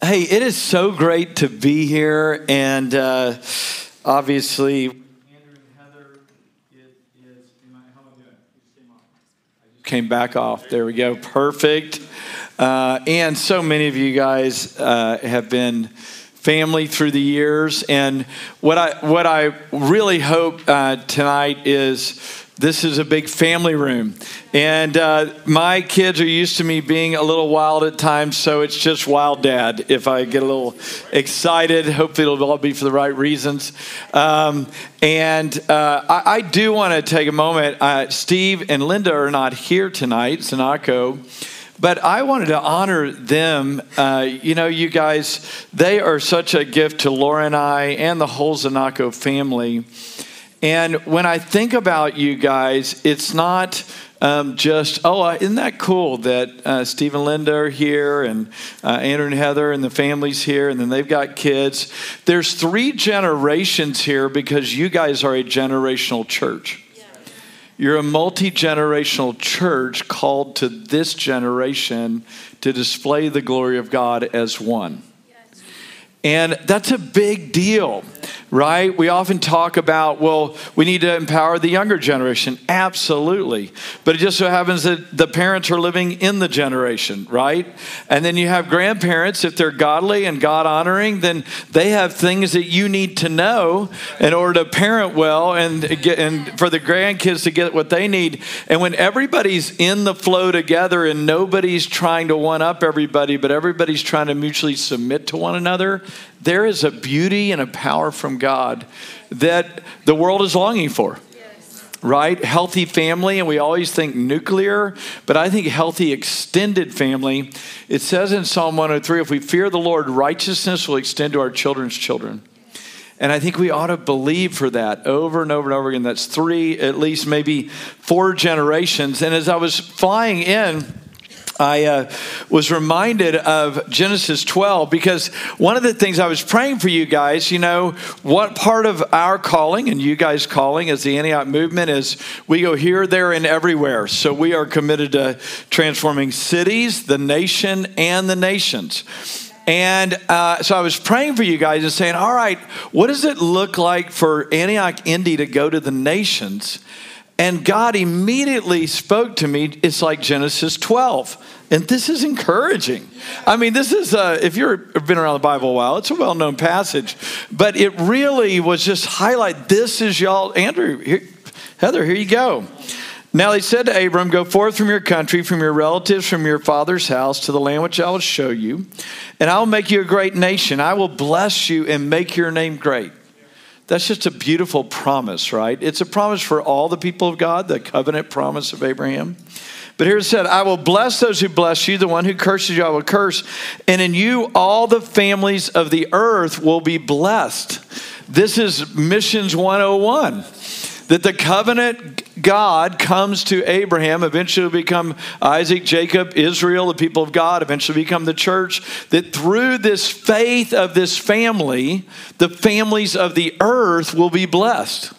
Hey, it is so great to be here, and uh, obviously? Came back off. There we go. Perfect. Uh, and so many of you guys uh, have been family through the years, and what I what I really hope uh, tonight is this is a big family room. And uh, my kids are used to me being a little wild at times, so it's just wild dad if I get a little excited. Hopefully, it'll all be for the right reasons. Um, and uh, I, I, do want to take a moment. Uh, Steve and Linda are not here tonight, Sanako. But I wanted to honor them. Uh, you know, you guys, they are such a gift to Laura and I and the whole Zanako family. And when I think about you guys, it's not um, just, oh, uh, isn't that cool that uh, Steve and Linda are here and uh, Andrew and Heather and the family's here and then they've got kids. There's three generations here because you guys are a generational church. You're a multi generational church called to this generation to display the glory of God as one. And that's a big deal right? We often talk about, well, we need to empower the younger generation. Absolutely. But it just so happens that the parents are living in the generation, right? And then you have grandparents, if they're godly and God honoring, then they have things that you need to know in order to parent well and get and for the grandkids to get what they need. And when everybody's in the flow together and nobody's trying to one up everybody, but everybody's trying to mutually submit to one another, there is a beauty and a power from God that the world is longing for. Right? Healthy family, and we always think nuclear, but I think healthy extended family. It says in Psalm 103 if we fear the Lord, righteousness will extend to our children's children. And I think we ought to believe for that over and over and over again. That's three, at least maybe four generations. And as I was flying in, I uh, was reminded of Genesis 12 because one of the things I was praying for you guys, you know, what part of our calling and you guys' calling as the Antioch movement is we go here, there, and everywhere. So we are committed to transforming cities, the nation, and the nations. And uh, so I was praying for you guys and saying, all right, what does it look like for Antioch Indy to go to the nations? And God immediately spoke to me. It's like Genesis 12. And this is encouraging. I mean, this is, uh, if you've been around the Bible a while, it's a well known passage. But it really was just highlight this is y'all, Andrew, here, Heather, here you go. Now he said to Abram, Go forth from your country, from your relatives, from your father's house, to the land which I will show you, and I will make you a great nation. I will bless you and make your name great. That's just a beautiful promise, right? It's a promise for all the people of God, the covenant promise of Abraham. But here it said, I will bless those who bless you, the one who curses you, I will curse. And in you, all the families of the earth will be blessed. This is Missions 101 that the covenant God comes to Abraham, eventually become Isaac, Jacob, Israel, the people of God, eventually become the church, that through this faith of this family, the families of the earth will be blessed.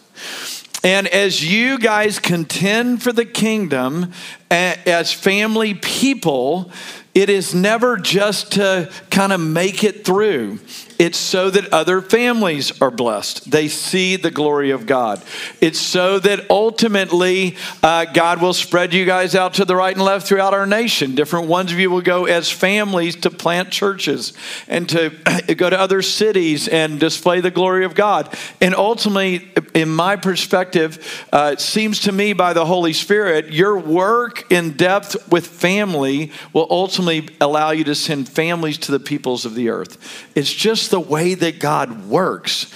And as you guys contend for the kingdom as family people, it is never just to kind of make it through. It's so that other families are blessed. They see the glory of God. It's so that ultimately uh, God will spread you guys out to the right and left throughout our nation. Different ones of you will go as families to plant churches and to go to other cities and display the glory of God. And ultimately, in my perspective, uh, it seems to me by the Holy Spirit, your work in depth with family will ultimately allow you to send families to the peoples of the earth. It's just the way that God works.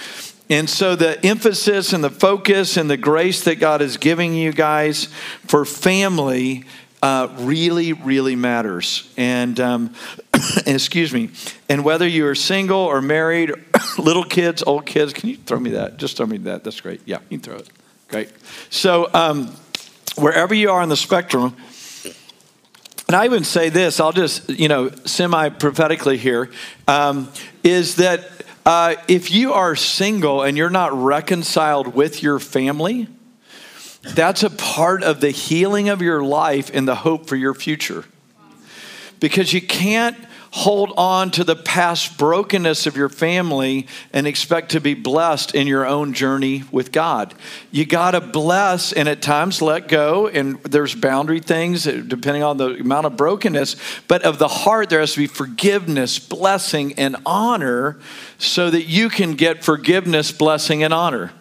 And so, the emphasis and the focus and the grace that God is giving you guys for family uh, really, really matters. And, um, excuse me, and whether you are single or married, little kids, old kids, can you throw me that? Just throw me that. That's great. Yeah, you can throw it. Great. So, um, wherever you are on the spectrum, and I even say this, I'll just, you know, semi prophetically here, um, is that uh, if you are single and you're not reconciled with your family, that's a part of the healing of your life and the hope for your future. Because you can't hold on to the past brokenness of your family and expect to be blessed in your own journey with God. You got to bless and at times let go, and there's boundary things depending on the amount of brokenness. But of the heart, there has to be forgiveness, blessing, and honor so that you can get forgiveness, blessing, and honor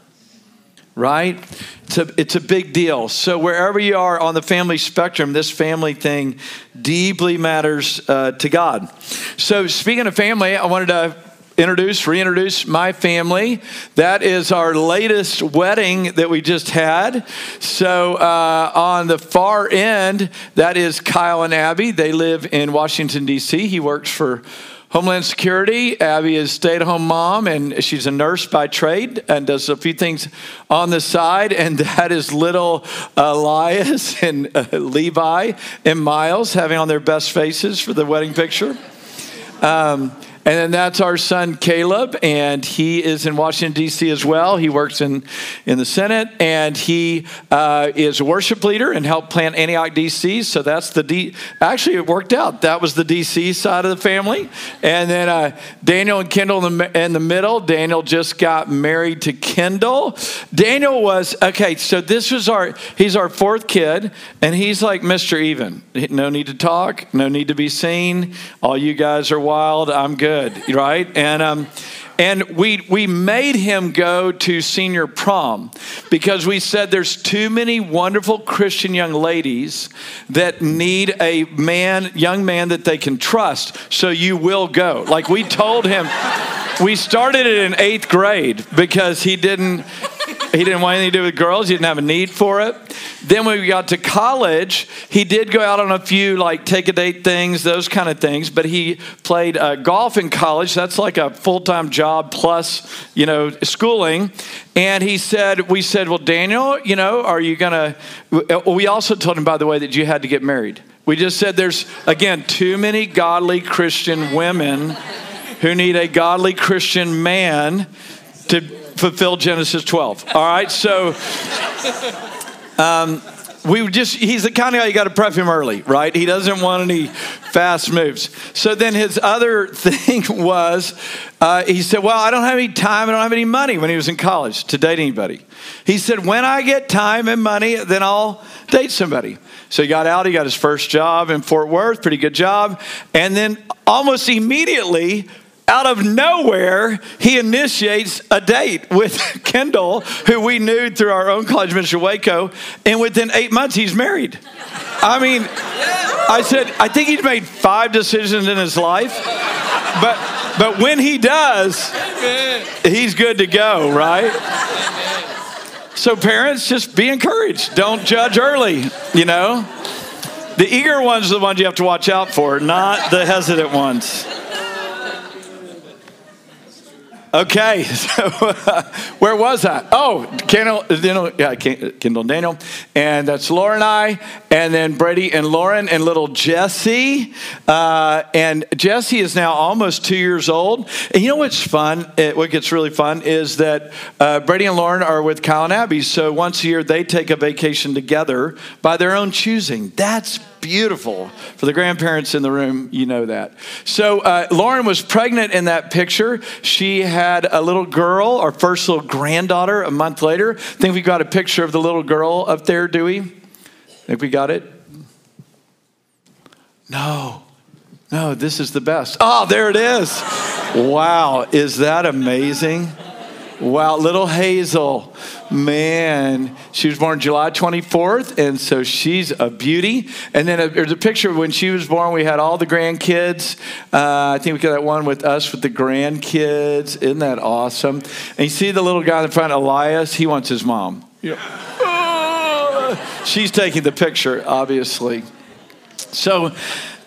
right? It's a, it's a big deal. So, wherever you are on the family spectrum, this family thing deeply matters uh, to God. So, speaking of family, I wanted to introduce, reintroduce my family. That is our latest wedding that we just had. So, uh, on the far end, that is Kyle and Abby. They live in Washington, D.C., he works for Homeland Security. Abby is stay-at-home mom, and she's a nurse by trade, and does a few things on the side. And that is little Elias and uh, Levi and Miles having on their best faces for the wedding picture. Um, and then that's our son Caleb, and he is in Washington, D.C. as well. He works in, in the Senate, and he uh, is a worship leader and helped plant Antioch, D.C. So that's the D. Actually, it worked out. That was the D.C. side of the family. And then uh, Daniel and Kendall in the, in the middle. Daniel just got married to Kendall. Daniel was, okay, so this was our, he's our fourth kid, and he's like Mr. Even. No need to talk, no need to be seen. All you guys are wild. I'm good good, right? And um, and we we made him go to senior prom because we said there's too many wonderful Christian young ladies that need a man, young man that they can trust. So you will go. Like we told him, we started it in eighth grade because he didn't he didn't want anything to do with girls. He didn't have a need for it. Then when we got to college, he did go out on a few like take a date things, those kind of things. But he played uh, golf in college. That's like a full time job plus, you know, schooling. And he said, we said, well, Daniel, you know, are you gonna? We also told him, by the way, that you had to get married. We just said there's again too many godly Christian women who need a godly Christian man to fulfill Genesis 12. All right, so um, we just, he's the kind of guy you got to prep him early, right? He doesn't want any fast moves. So then his other thing was, uh, he said, Well, I don't have any time, I don't have any money when he was in college to date anybody. He said, When I get time and money, then I'll date somebody. So he got out, he got his first job in Fort Worth, pretty good job. And then almost immediately, out of nowhere, he initiates a date with Kendall, who we knew through our own college ministry, Waco. And within eight months, he's married. I mean, I said, I think he's made five decisions in his life. But, but when he does, he's good to go, right? So, parents, just be encouraged. Don't judge early, you know? The eager ones are the ones you have to watch out for, not the hesitant ones. Okay, so uh, where was I? Oh, Kendall, Kendall, yeah, Kendall Daniel, and that's Laura and I, and then Brady and Lauren and little Jesse, uh, and Jesse is now almost two years old. And you know what's fun? It, what gets really fun is that uh, Brady and Lauren are with Kyle and Abby, so once a year they take a vacation together by their own choosing. That's beautiful. For the grandparents in the room, you know that. So uh, Lauren was pregnant in that picture. She had a little girl, our first little granddaughter, a month later. I think we got a picture of the little girl up there, do we? Think we got it? No. No, this is the best. Oh, there it is. Wow, is that amazing? Wow, little Hazel, man, she was born July 24th, and so she's a beauty. And then uh, there's a picture of when she was born. We had all the grandkids. Uh, I think we got that one with us with the grandkids. Isn't that awesome? And you see the little guy in front, Elias. He wants his mom. Yeah. she's taking the picture, obviously. So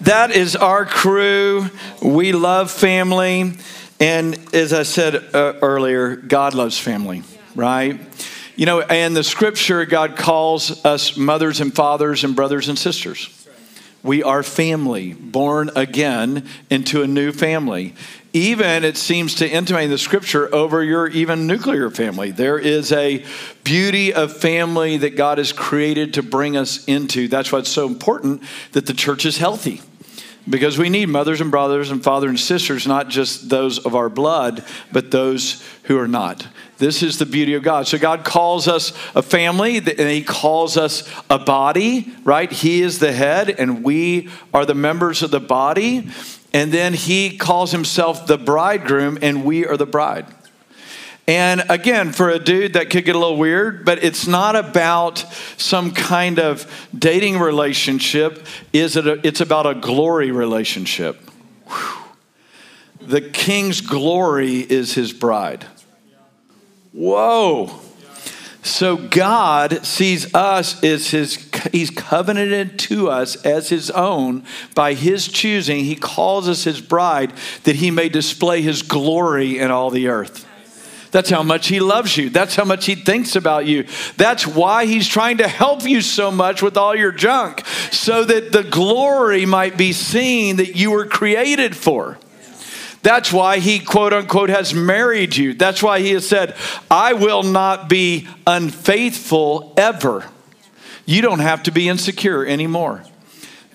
that is our crew. We love family. And as I said uh, earlier, God loves family, right? You know, and the scripture, God calls us mothers and fathers and brothers and sisters. We are family, born again into a new family. Even it seems to intimate in the scripture over your even nuclear family. There is a beauty of family that God has created to bring us into. That's why it's so important that the church is healthy because we need mothers and brothers and fathers and sisters, not just those of our blood, but those who are not. This is the beauty of God. So God calls us a family and he calls us a body, right? He is the head and we are the members of the body. And then he calls himself the bridegroom and we are the bride. And again, for a dude, that could get a little weird, but it's not about some kind of dating relationship. Is it? A, it's about a glory relationship. Whew. The king's glory is his bride. Whoa. So God sees us as his, he's covenanted to us as his own by his choosing. He calls us his bride that he may display his glory in all the earth. That's how much he loves you. That's how much he thinks about you. That's why he's trying to help you so much with all your junk, so that the glory might be seen that you were created for. That's why he, quote unquote, has married you. That's why he has said, I will not be unfaithful ever. You don't have to be insecure anymore.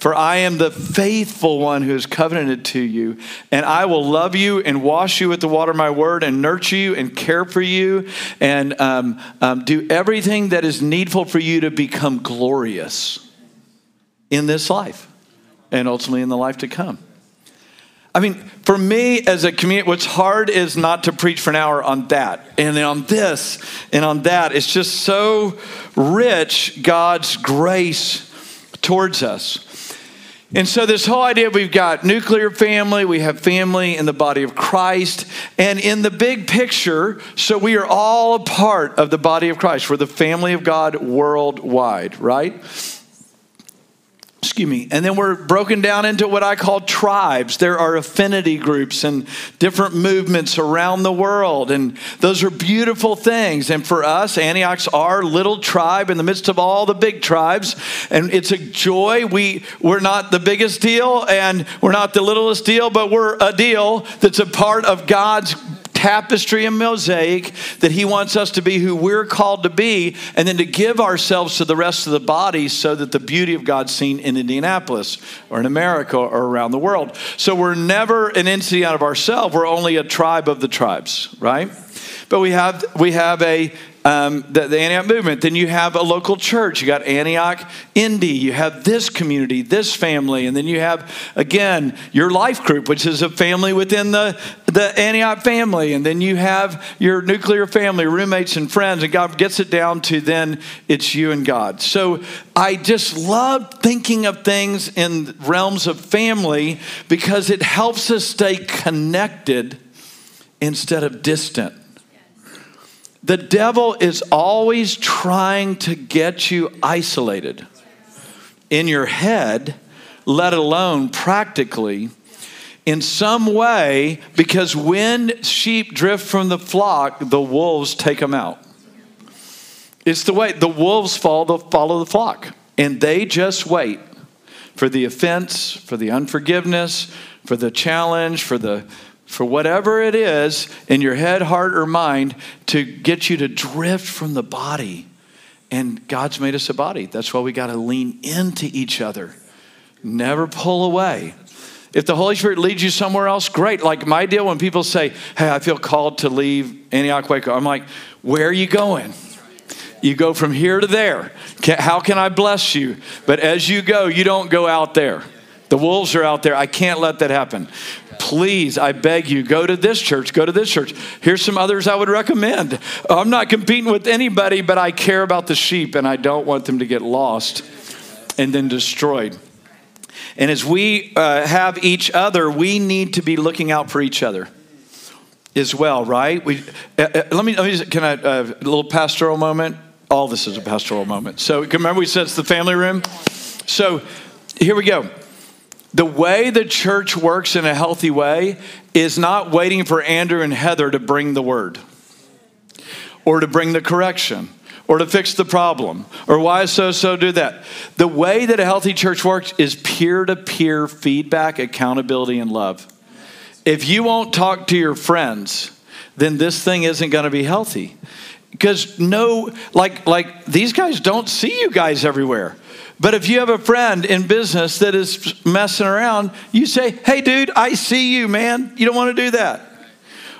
For I am the faithful one who is covenanted to you, and I will love you and wash you with the water of my word and nurture you and care for you and um, um, do everything that is needful for you to become glorious in this life and ultimately in the life to come. I mean, for me as a community, what's hard is not to preach for an hour on that and on this and on that. It's just so rich, God's grace towards us. And so, this whole idea we've got nuclear family, we have family in the body of Christ, and in the big picture, so we are all a part of the body of Christ. We're the family of God worldwide, right? Excuse me. And then we're broken down into what i call tribes. There are affinity groups and different movements around the world. And those are beautiful things. And for us antioch's our little tribe in the midst of all the big tribes. And it's a joy. We we're not the biggest deal and we're not the littlest deal but we're a deal that's a part of god's tapestry and mosaic that He wants us to be who we're called to be, and then to give ourselves to the rest of the body so that the beauty of God's seen in Indianapolis or in America or around the world. So we're never an entity out of ourselves, we're only a tribe of the tribes, right? But we have, we have a um, the, the, Antioch movement. Then you have a local church. You got Antioch Indy. You have this community, this family. And then you have, again, your life group, which is a family within the, the Antioch family. And then you have your nuclear family, roommates and friends. And God gets it down to then it's you and God. So I just love thinking of things in realms of family because it helps us stay connected instead of distant. The devil is always trying to get you isolated in your head, let alone practically, in some way, because when sheep drift from the flock, the wolves take them out. It's the way the wolves follow the, follow the flock, and they just wait for the offense, for the unforgiveness, for the challenge, for the for whatever it is in your head, heart, or mind to get you to drift from the body. And God's made us a body. That's why we got to lean into each other, never pull away. If the Holy Spirit leads you somewhere else, great. Like my deal when people say, Hey, I feel called to leave Antioch Waco, I'm like, Where are you going? You go from here to there. How can I bless you? But as you go, you don't go out there. The wolves are out there. I can't let that happen please, I beg you, go to this church, go to this church. Here's some others I would recommend. I'm not competing with anybody, but I care about the sheep and I don't want them to get lost and then destroyed. And as we uh, have each other, we need to be looking out for each other as well, right? We, uh, uh, let me, let me can I, uh, a little pastoral moment? All this is a pastoral moment. So remember we said it's the family room? So here we go. The way the church works in a healthy way is not waiting for Andrew and Heather to bring the word or to bring the correction or to fix the problem or why so so do that. The way that a healthy church works is peer to peer feedback, accountability, and love. If you won't talk to your friends, then this thing isn't going to be healthy. because no, like, like these guys don't see you guys everywhere. But if you have a friend in business that is messing around, you say, Hey, dude, I see you, man. You don't want to do that.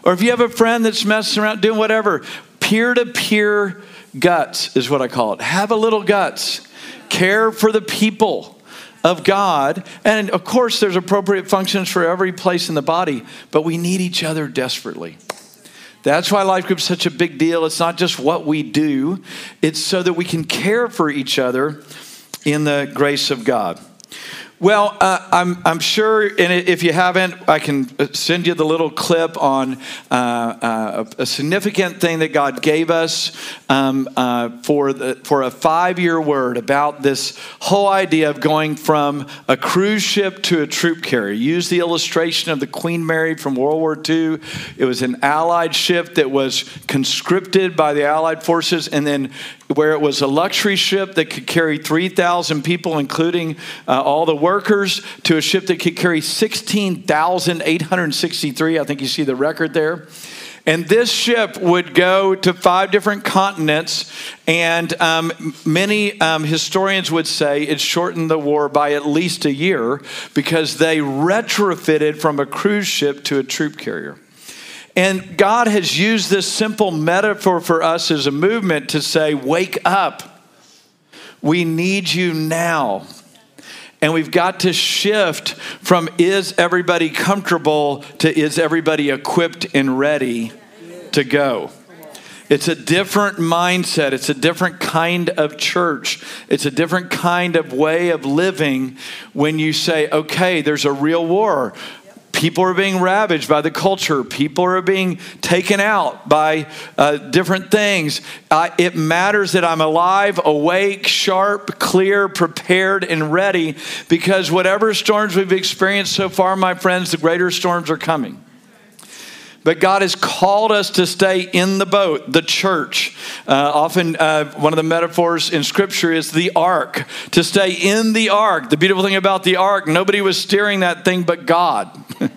Or if you have a friend that's messing around doing whatever, peer to peer guts is what I call it. Have a little guts. Care for the people of God. And of course, there's appropriate functions for every place in the body, but we need each other desperately. That's why life group is such a big deal. It's not just what we do, it's so that we can care for each other in the grace of God. Well, uh, I'm, I'm sure, and if you haven't, I can send you the little clip on uh, uh, a significant thing that God gave us um, uh, for, the, for a five year word about this whole idea of going from a cruise ship to a troop carrier. Use the illustration of the Queen Mary from World War II. It was an Allied ship that was conscripted by the Allied forces and then where it was a luxury ship that could carry 3,000 people, including uh, all the workers, to a ship that could carry 16,863. I think you see the record there. And this ship would go to five different continents, and um, many um, historians would say it shortened the war by at least a year because they retrofitted from a cruise ship to a troop carrier. And God has used this simple metaphor for us as a movement to say, Wake up. We need you now. And we've got to shift from is everybody comfortable to is everybody equipped and ready to go. It's a different mindset. It's a different kind of church. It's a different kind of way of living when you say, okay, there's a real war. People are being ravaged by the culture. People are being taken out by uh, different things. Uh, it matters that I'm alive, awake, sharp, clear, prepared, and ready because whatever storms we've experienced so far, my friends, the greater storms are coming. But God has called us to stay in the boat, the church. Uh, often, uh, one of the metaphors in Scripture is the ark, to stay in the ark. The beautiful thing about the ark, nobody was steering that thing but God.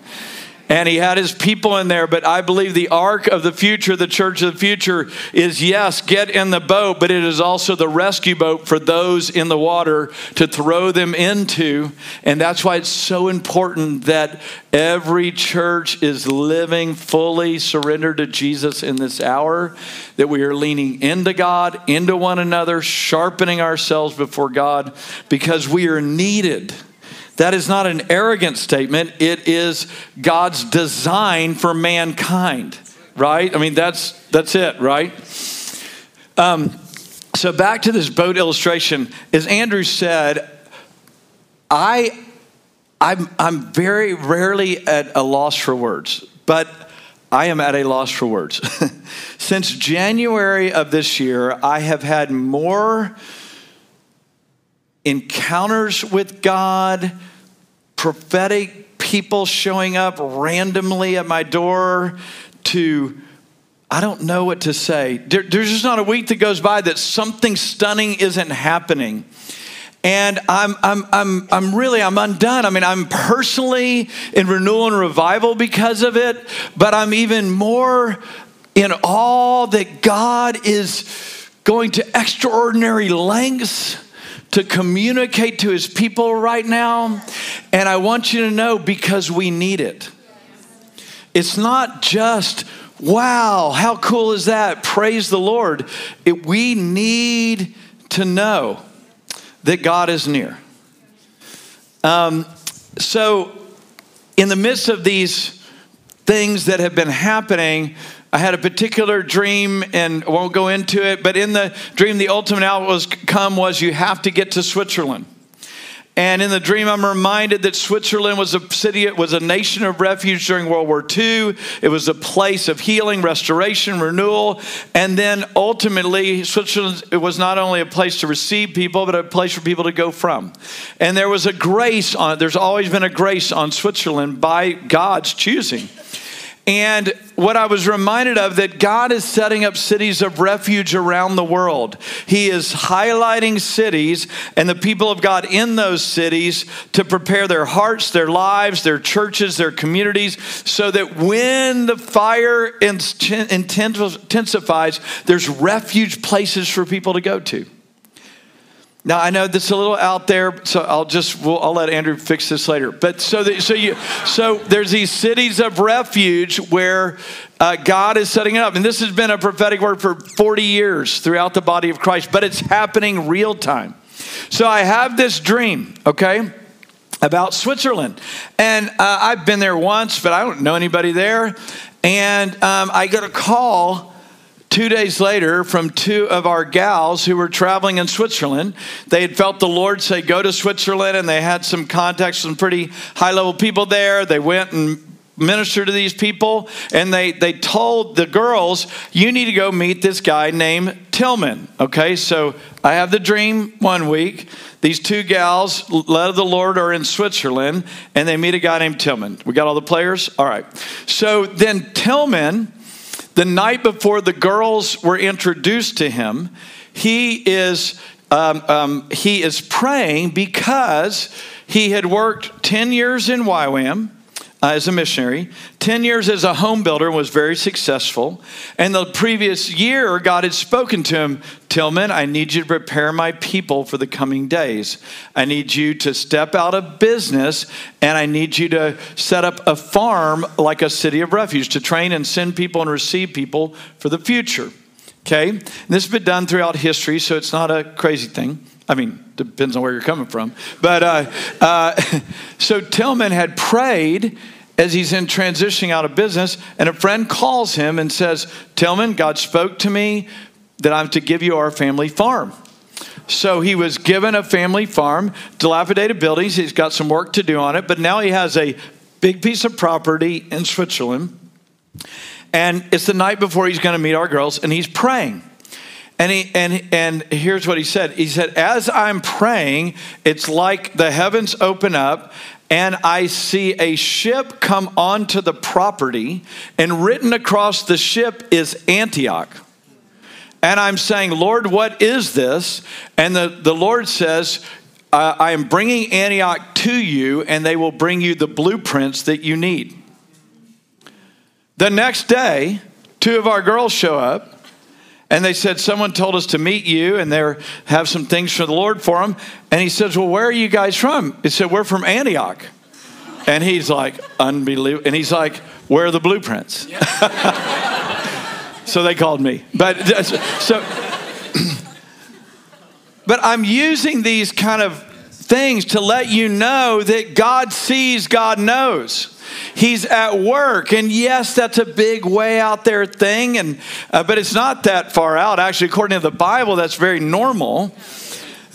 and he had his people in there. But I believe the ark of the future, the church of the future, is yes, get in the boat, but it is also the rescue boat for those in the water to throw them into. And that's why it's so important that every church is living fully surrendered to Jesus in this hour, that we are leaning into God, into one another, sharpening ourselves before God, because we are needed. That is not an arrogant statement, it is God's design for mankind, right? I mean, that's, that's it, right? Um, so, back to this boat illustration, as Andrew said, I, I'm, I'm very rarely at a loss for words, but I am at a loss for words. Since January of this year, I have had more encounters with God, prophetic people showing up randomly at my door to I don't know what to say. There, there's just not a week that goes by that something stunning isn't happening. And I'm, I'm, I'm, I'm really, I'm undone. I mean, I'm personally in renewal and revival because of it, but I'm even more in awe that God is going to extraordinary lengths to communicate to his people right now. And I want you to know because we need it. It's not just, wow, how cool is that? Praise the Lord. It, we need to know that God is near. Um, so, in the midst of these things that have been happening, I had a particular dream and I won't go into it, but in the dream, the ultimate outcome was you have to get to Switzerland. And in the dream, I'm reminded that Switzerland was a city, it was a nation of refuge during World War II. It was a place of healing, restoration, renewal. And then ultimately, Switzerland it was not only a place to receive people, but a place for people to go from. And there was a grace on it. There's always been a grace on Switzerland by God's choosing. And what I was reminded of that God is setting up cities of refuge around the world. He is highlighting cities and the people of God in those cities to prepare their hearts, their lives, their churches, their communities, so that when the fire intensifies, there's refuge places for people to go to. Now I know this is a little out there, so I'll just we'll, I'll let Andrew fix this later. But so that, so you so there's these cities of refuge where uh, God is setting it up, and this has been a prophetic word for 40 years throughout the body of Christ, but it's happening real time. So I have this dream, okay, about Switzerland, and uh, I've been there once, but I don't know anybody there, and um, I got a call two days later from two of our gals who were traveling in Switzerland. They had felt the Lord say, Go to Switzerland, and they had some contacts, some pretty high level people there. They went and ministered to these people, and they, they told the girls, You need to go meet this guy named Tillman. Okay, so I have the dream one week. These two gals, led of the Lord, are in Switzerland, and they meet a guy named Tillman. We got all the players? All right. So then Tillman the night before the girls were introduced to him, he is, um, um, he is praying because he had worked 10 years in YWAM uh, as a missionary, 10 years as a home builder, was very successful. And the previous year, God had spoken to him Tillman, I need you to prepare my people for the coming days. I need you to step out of business and I need you to set up a farm like a city of refuge to train and send people and receive people for the future. Okay? And this has been done throughout history, so it's not a crazy thing. I mean, depends on where you're coming from. But uh, uh, so Tillman had prayed as he's in transitioning out of business, and a friend calls him and says, Tillman, God spoke to me that I'm to give you our family farm. So he was given a family farm, dilapidated buildings. He's got some work to do on it, but now he has a big piece of property in Switzerland. And it's the night before he's going to meet our girls, and he's praying. And, he, and, and here's what he said He said, As I'm praying, it's like the heavens open up and I see a ship come onto the property, and written across the ship is Antioch. And I'm saying, Lord, what is this? And the, the Lord says, I am bringing Antioch to you, and they will bring you the blueprints that you need. The next day, two of our girls show up and they said, Someone told us to meet you and they have some things for the Lord for them. And he says, Well, where are you guys from? He said, We're from Antioch. And he's like, Unbelievable. And he's like, Where are the blueprints? so they called me. But so, but I'm using these kind of things to let you know that God sees, God knows. He's at work. And yes, that's a big way out there thing, and, uh, but it's not that far out. Actually, according to the Bible, that's very normal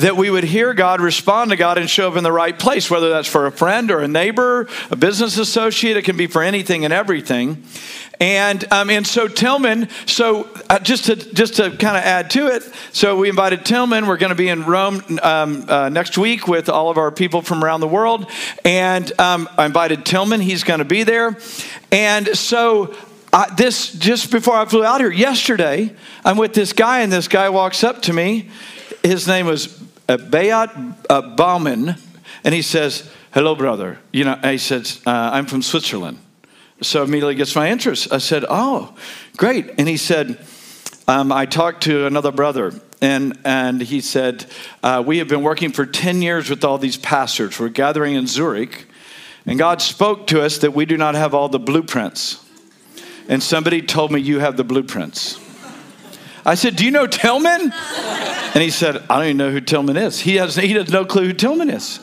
that we would hear God, respond to God, and show up in the right place, whether that's for a friend or a neighbor, a business associate, it can be for anything and everything. And um, and so Tillman, so uh, just to just to kind of add to it, so we invited Tillman. We're going to be in Rome um, uh, next week with all of our people from around the world, and um, I invited Tillman. He's going to be there, and so uh, this just before I flew out here yesterday, I'm with this guy, and this guy walks up to me. His name was uh, Bayat uh, Bauman, and he says, "Hello, brother." You know, he says, uh, "I'm from Switzerland." So immediately gets my interest. I said, Oh, great. And he said, um, I talked to another brother, and, and he said, uh, We have been working for 10 years with all these pastors. We're gathering in Zurich, and God spoke to us that we do not have all the blueprints. And somebody told me, You have the blueprints. I said, Do you know Tillman? And he said, I don't even know who Tillman is. He has, he has no clue who Tillman is.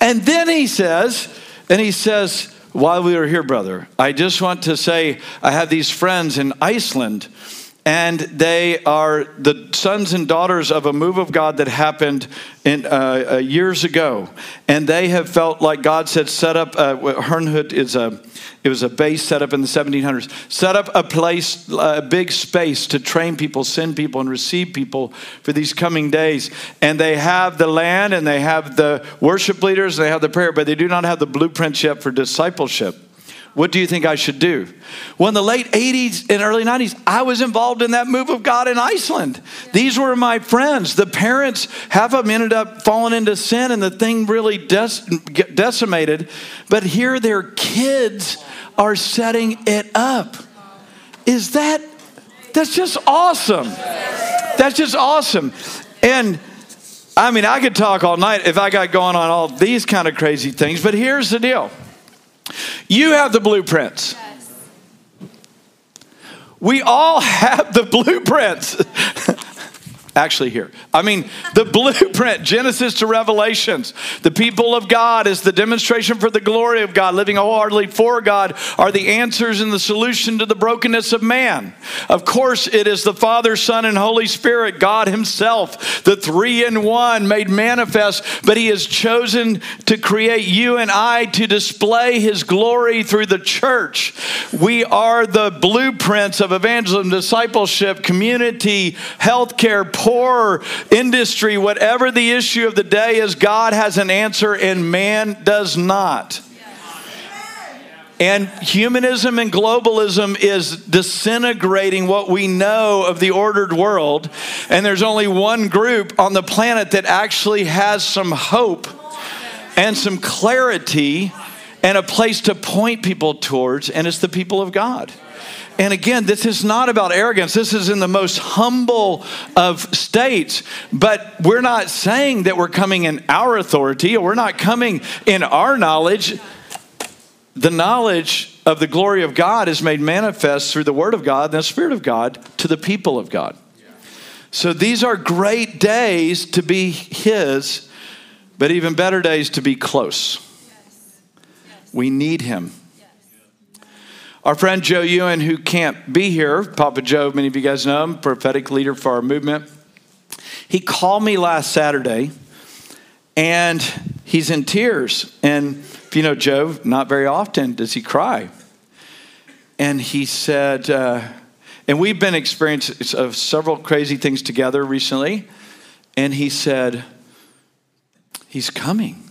And then he says, and he says, while we are here, brother, I just want to say I have these friends in Iceland, and they are the sons and daughters of a move of God that happened in, uh, uh, years ago. And they have felt like God said, set up, uh, Herrnhut is a it was a base set up in the 1700s. Set up a place, a big space to train people, send people, and receive people for these coming days. And they have the land and they have the worship leaders, and they have the prayer, but they do not have the blueprints yet for discipleship. What do you think I should do? Well, in the late 80s and early 90s, I was involved in that move of God in Iceland. These were my friends. The parents, half of them ended up falling into sin and the thing really dec- decimated. But here their kids are setting it up. Is that, that's just awesome. That's just awesome. And I mean, I could talk all night if I got going on all these kind of crazy things, but here's the deal you have the blueprints. We all have the blueprints. actually here. I mean, the blueprint, Genesis to Revelations. The people of God is the demonstration for the glory of God, living wholeheartedly for God, are the answers and the solution to the brokenness of man. Of course, it is the Father, Son, and Holy Spirit, God Himself, the three in one made manifest, but He has chosen to create you and I to display His glory through the church. We are the blueprints of evangelism, discipleship, community, healthcare, poor industry, whatever the issue of the day is, God has an answer and man does not. And humanism and globalism is disintegrating what we know of the ordered world. And there's only one group on the planet that actually has some hope and some clarity and a place to point people towards, and it's the people of God. And again, this is not about arrogance. This is in the most humble of states. But we're not saying that we're coming in our authority or we're not coming in our knowledge. The knowledge of the glory of God is made manifest through the Word of God and the Spirit of God to the people of God. So these are great days to be His, but even better days to be close. We need Him. Our friend Joe Ewan, who can't be here, Papa Joe, many of you guys know him, prophetic leader for our movement, he called me last Saturday and he's in tears. And if you know Joe, not very often does he cry. And he said, uh, and we've been experiencing several crazy things together recently. And he said, He's coming.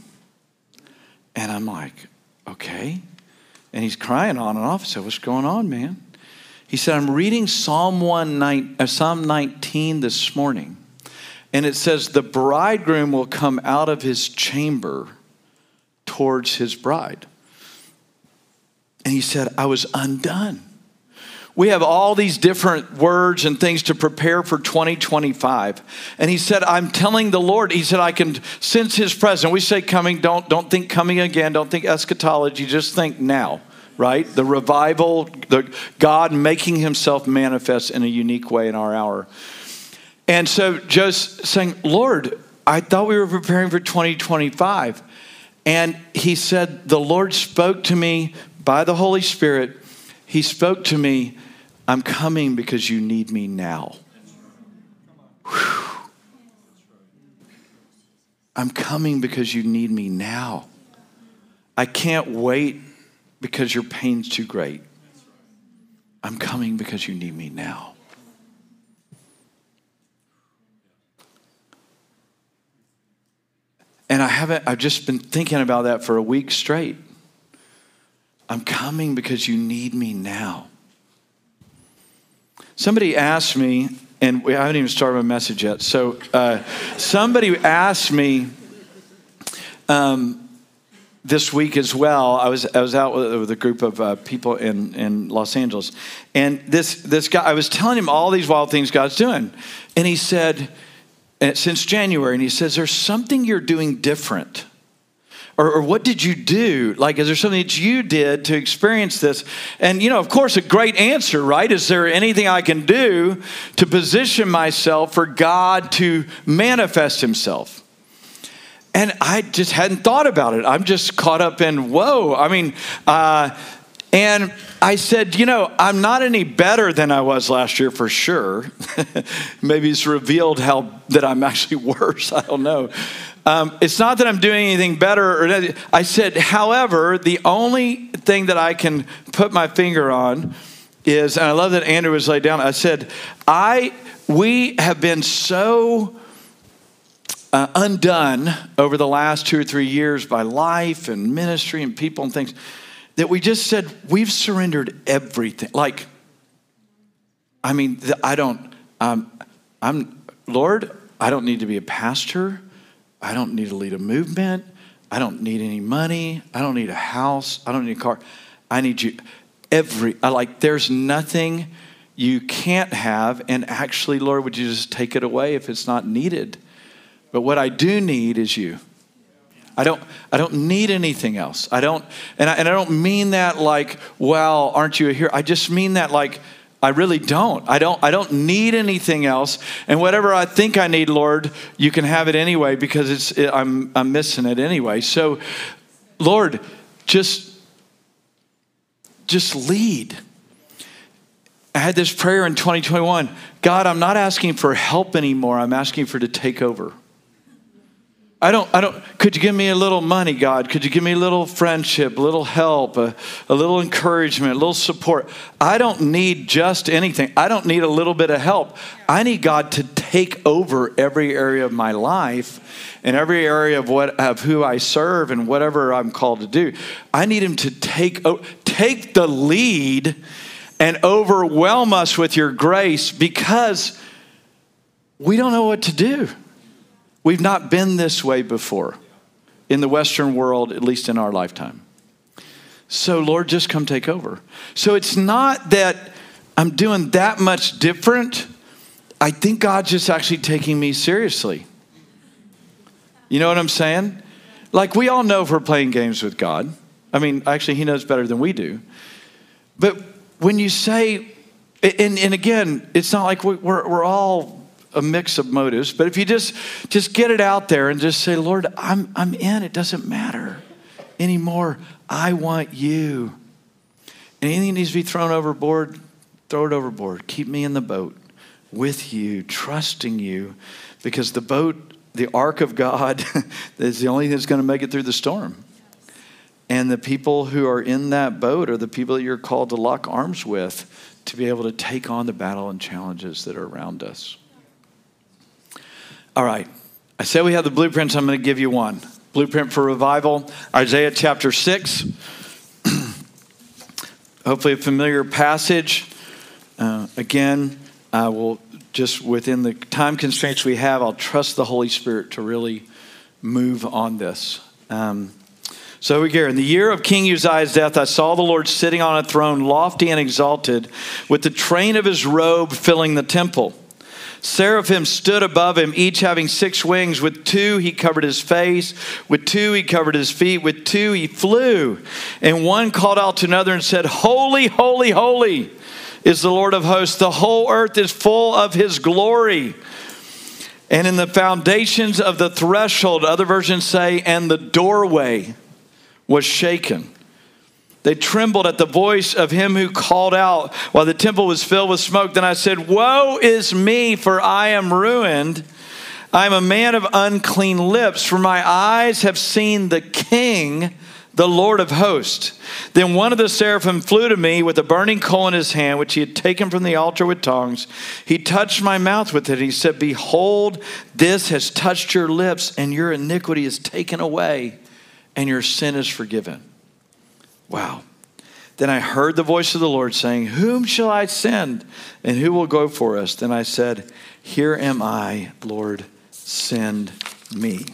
And I'm like, okay. And he's crying on and off. I said, What's going on, man? He said, I'm reading Psalm, 1, uh, Psalm 19 this morning. And it says, The bridegroom will come out of his chamber towards his bride. And he said, I was undone. We have all these different words and things to prepare for 2025. And he said, I'm telling the Lord, he said, I can sense his presence. We say coming, don't, don't think coming again, don't think eschatology, just think now, right? The revival, the God making himself manifest in a unique way in our hour. And so just saying, Lord, I thought we were preparing for 2025. And he said, The Lord spoke to me by the Holy Spirit he spoke to me, I'm coming because you need me now. Whew. I'm coming because you need me now. I can't wait because your pain's too great. I'm coming because you need me now. And I haven't, I've just been thinking about that for a week straight. I'm coming because you need me now. Somebody asked me, and I haven't even started my message yet. So, uh, somebody asked me um, this week as well. I was I was out with, with a group of uh, people in in Los Angeles, and this this guy. I was telling him all these wild things God's doing, and he said, uh, since January, and he says, "There's something you're doing different." Or, or, what did you do? Like, is there something that you did to experience this? And, you know, of course, a great answer, right? Is there anything I can do to position myself for God to manifest Himself? And I just hadn't thought about it. I'm just caught up in, whoa. I mean, uh, and I said, you know, I'm not any better than I was last year for sure. Maybe it's revealed how that I'm actually worse. I don't know. Um, it's not that I'm doing anything better. Or I said, however, the only thing that I can put my finger on is, and I love that Andrew was laid down. I said, I we have been so uh, undone over the last two or three years by life and ministry and people and things. that we just said, we've surrendered everything. Like, I mean, I don't, um, I'm, Lord, I don't need to be a pastor. I don't need to lead a movement. I don't need any money. I don't need a house. I don't need a car. I need you. Every, I like, there's nothing you can't have. And actually, Lord, would you just take it away if it's not needed? But what I do need is you. I don't, I don't need anything else. I don't, and I, and I don't mean that like, well, aren't you here? I just mean that like, I really don't. I don't I don't need anything else. And whatever I think I need, Lord, you can have it anyway because it's it, I'm I'm missing it anyway. So Lord, just just lead. I had this prayer in 2021. God, I'm not asking for help anymore. I'm asking for to take over. I don't, I don't, could you give me a little money, God? Could you give me a little friendship, a little help, a, a little encouragement, a little support? I don't need just anything. I don't need a little bit of help. I need God to take over every area of my life and every area of what of who I serve and whatever I'm called to do. I need him to take take the lead and overwhelm us with your grace because we don't know what to do. We've not been this way before in the Western world, at least in our lifetime. So, Lord, just come take over. So, it's not that I'm doing that much different. I think God's just actually taking me seriously. You know what I'm saying? Like, we all know if we're playing games with God. I mean, actually, He knows better than we do. But when you say, and, and again, it's not like we're, we're all a mix of motives, but if you just just get it out there and just say, Lord, I'm I'm in, it doesn't matter anymore. I want you. And anything needs to be thrown overboard, throw it overboard. Keep me in the boat with you, trusting you, because the boat, the ark of God, is the only thing that's going to make it through the storm. And the people who are in that boat are the people that you're called to lock arms with to be able to take on the battle and challenges that are around us. All right. I said we have the blueprints. I'm going to give you one. Blueprint for revival, Isaiah chapter 6. Hopefully, a familiar passage. Uh, again, I will just within the time constraints we have, I'll trust the Holy Spirit to really move on this. Um, so we go. In the year of King Uzziah's death, I saw the Lord sitting on a throne, lofty and exalted, with the train of his robe filling the temple. Seraphim stood above him, each having six wings. With two, he covered his face. With two, he covered his feet. With two, he flew. And one called out to another and said, Holy, holy, holy is the Lord of hosts. The whole earth is full of his glory. And in the foundations of the threshold, other versions say, and the doorway was shaken. They trembled at the voice of him who called out while the temple was filled with smoke. Then I said, Woe is me, for I am ruined. I am a man of unclean lips, for my eyes have seen the King, the Lord of hosts. Then one of the seraphim flew to me with a burning coal in his hand, which he had taken from the altar with tongs. He touched my mouth with it. He said, Behold, this has touched your lips, and your iniquity is taken away, and your sin is forgiven. Wow. Then I heard the voice of the Lord saying, Whom shall I send? And who will go for us? Then I said, Here am I, Lord, send me.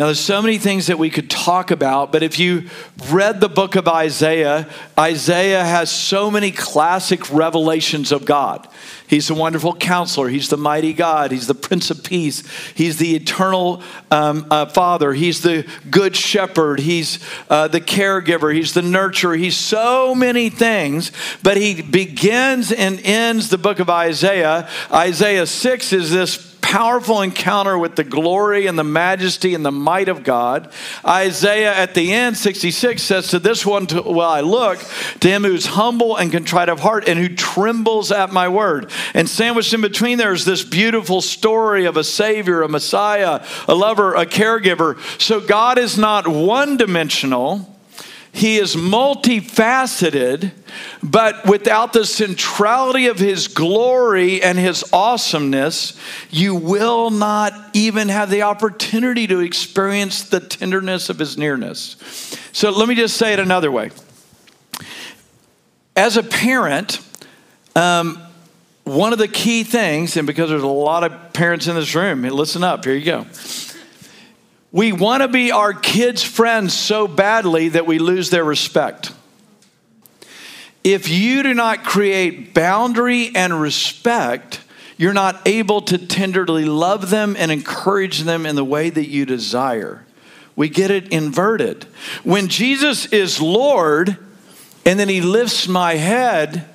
Now, there's so many things that we could talk about, but if you read the book of Isaiah, Isaiah has so many classic revelations of God. He's a wonderful counselor. He's the mighty God. He's the Prince of Peace. He's the eternal um, uh, Father. He's the good shepherd. He's uh, the caregiver. He's the nurturer. He's so many things, but he begins and ends the book of Isaiah. Isaiah 6 is this powerful encounter with the glory and the majesty and the might of God. Isaiah at the end, 66, says to this one, Well, I look to him who's humble and contrite of heart and who trembles at my word. And sandwiched in between there is this beautiful story of a Savior, a Messiah, a lover, a caregiver. So God is not one dimensional. He is multifaceted, but without the centrality of his glory and his awesomeness, you will not even have the opportunity to experience the tenderness of his nearness. So let me just say it another way. As a parent, um, one of the key things, and because there's a lot of parents in this room, listen up, here you go. We want to be our kids' friends so badly that we lose their respect. If you do not create boundary and respect, you're not able to tenderly love them and encourage them in the way that you desire. We get it inverted. When Jesus is Lord and then he lifts my head,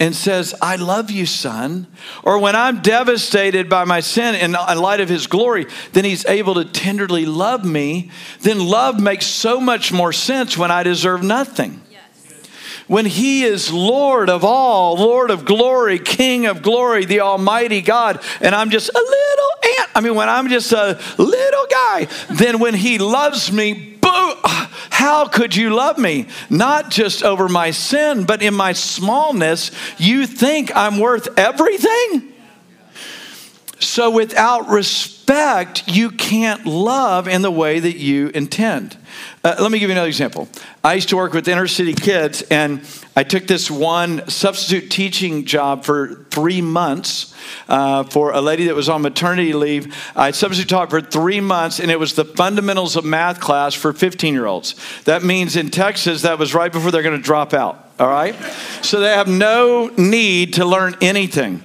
and says, I love you, son. Or when I'm devastated by my sin in light of his glory, then he's able to tenderly love me. Then love makes so much more sense when I deserve nothing. When he is Lord of all, Lord of glory, King of glory, the Almighty God, and I'm just a little ant. I mean, when I'm just a little guy, then when he loves me, boo, how could you love me? Not just over my sin, but in my smallness, you think I'm worth everything? So without respect, you can't love in the way that you intend. Uh, let me give you another example. I used to work with inner city kids, and I took this one substitute teaching job for three months uh, for a lady that was on maternity leave. I substitute taught for three months, and it was the fundamentals of math class for 15 year olds. That means in Texas, that was right before they're going to drop out. All right? So they have no need to learn anything.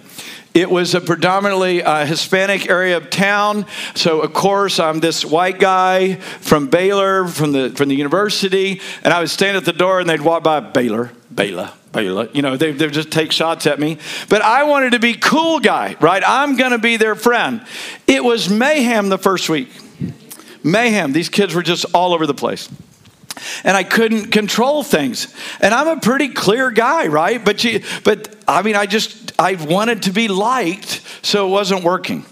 It was a predominantly uh, Hispanic area of town. So, of course, I'm this white guy from Baylor, from the, from the university, and I would stand at the door and they'd walk by Baylor, Baylor, Baylor. You know, they, they'd just take shots at me. But I wanted to be cool guy, right? I'm going to be their friend. It was mayhem the first week. Mayhem. These kids were just all over the place and I couldn't control things. And I'm a pretty clear guy, right? But you, but I mean, I just I wanted to be liked, so it wasn't working.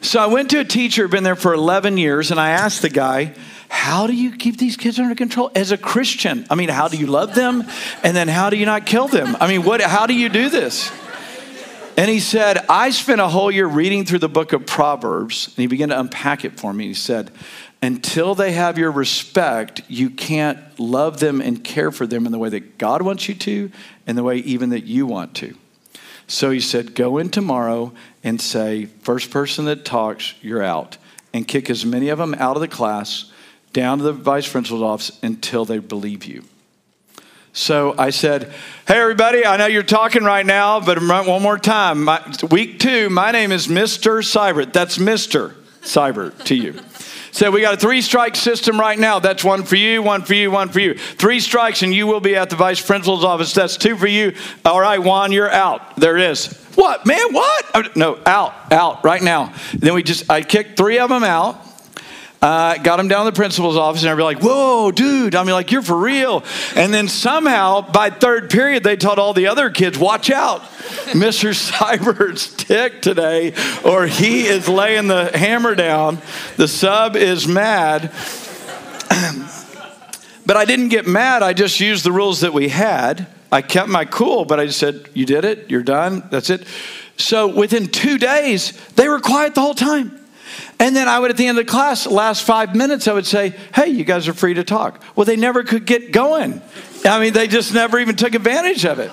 So I went to a teacher, been there for 11 years, and I asked the guy, "How do you keep these kids under control as a Christian? I mean, how do you love them, and then how do you not kill them? I mean, what? How do you do this?" And he said, I spent a whole year reading through the book of Proverbs, and he began to unpack it for me. He said, until they have your respect, you can't love them and care for them in the way that God wants you to and the way even that you want to. So he said, Go in tomorrow and say, First person that talks, you're out. And kick as many of them out of the class down to the vice principal's office until they believe you. So I said, Hey, everybody, I know you're talking right now, but one more time. My, week two, my name is Mr. Seibert. That's Mr. Seibert to you. So we got a three strike system right now. That's one for you, one for you, one for you. Three strikes, and you will be at the vice principal's office. That's two for you. All right, Juan, you're out. There it is. What, man? What? Oh, no, out, out right now. Then we just, I kicked three of them out. Uh, got him down to the principal's office, and I'd be like, "Whoa, dude!" I mean, like, "You're for real." And then somehow, by third period, they told all the other kids, "Watch out, Mr. Seibert's tick today, or he is laying the hammer down. The sub is mad." but I didn't get mad. I just used the rules that we had. I kept my cool, but I just said, "You did it. You're done. That's it." So within two days, they were quiet the whole time. And then I would, at the end of the class, last five minutes, I would say, Hey, you guys are free to talk. Well, they never could get going. I mean, they just never even took advantage of it.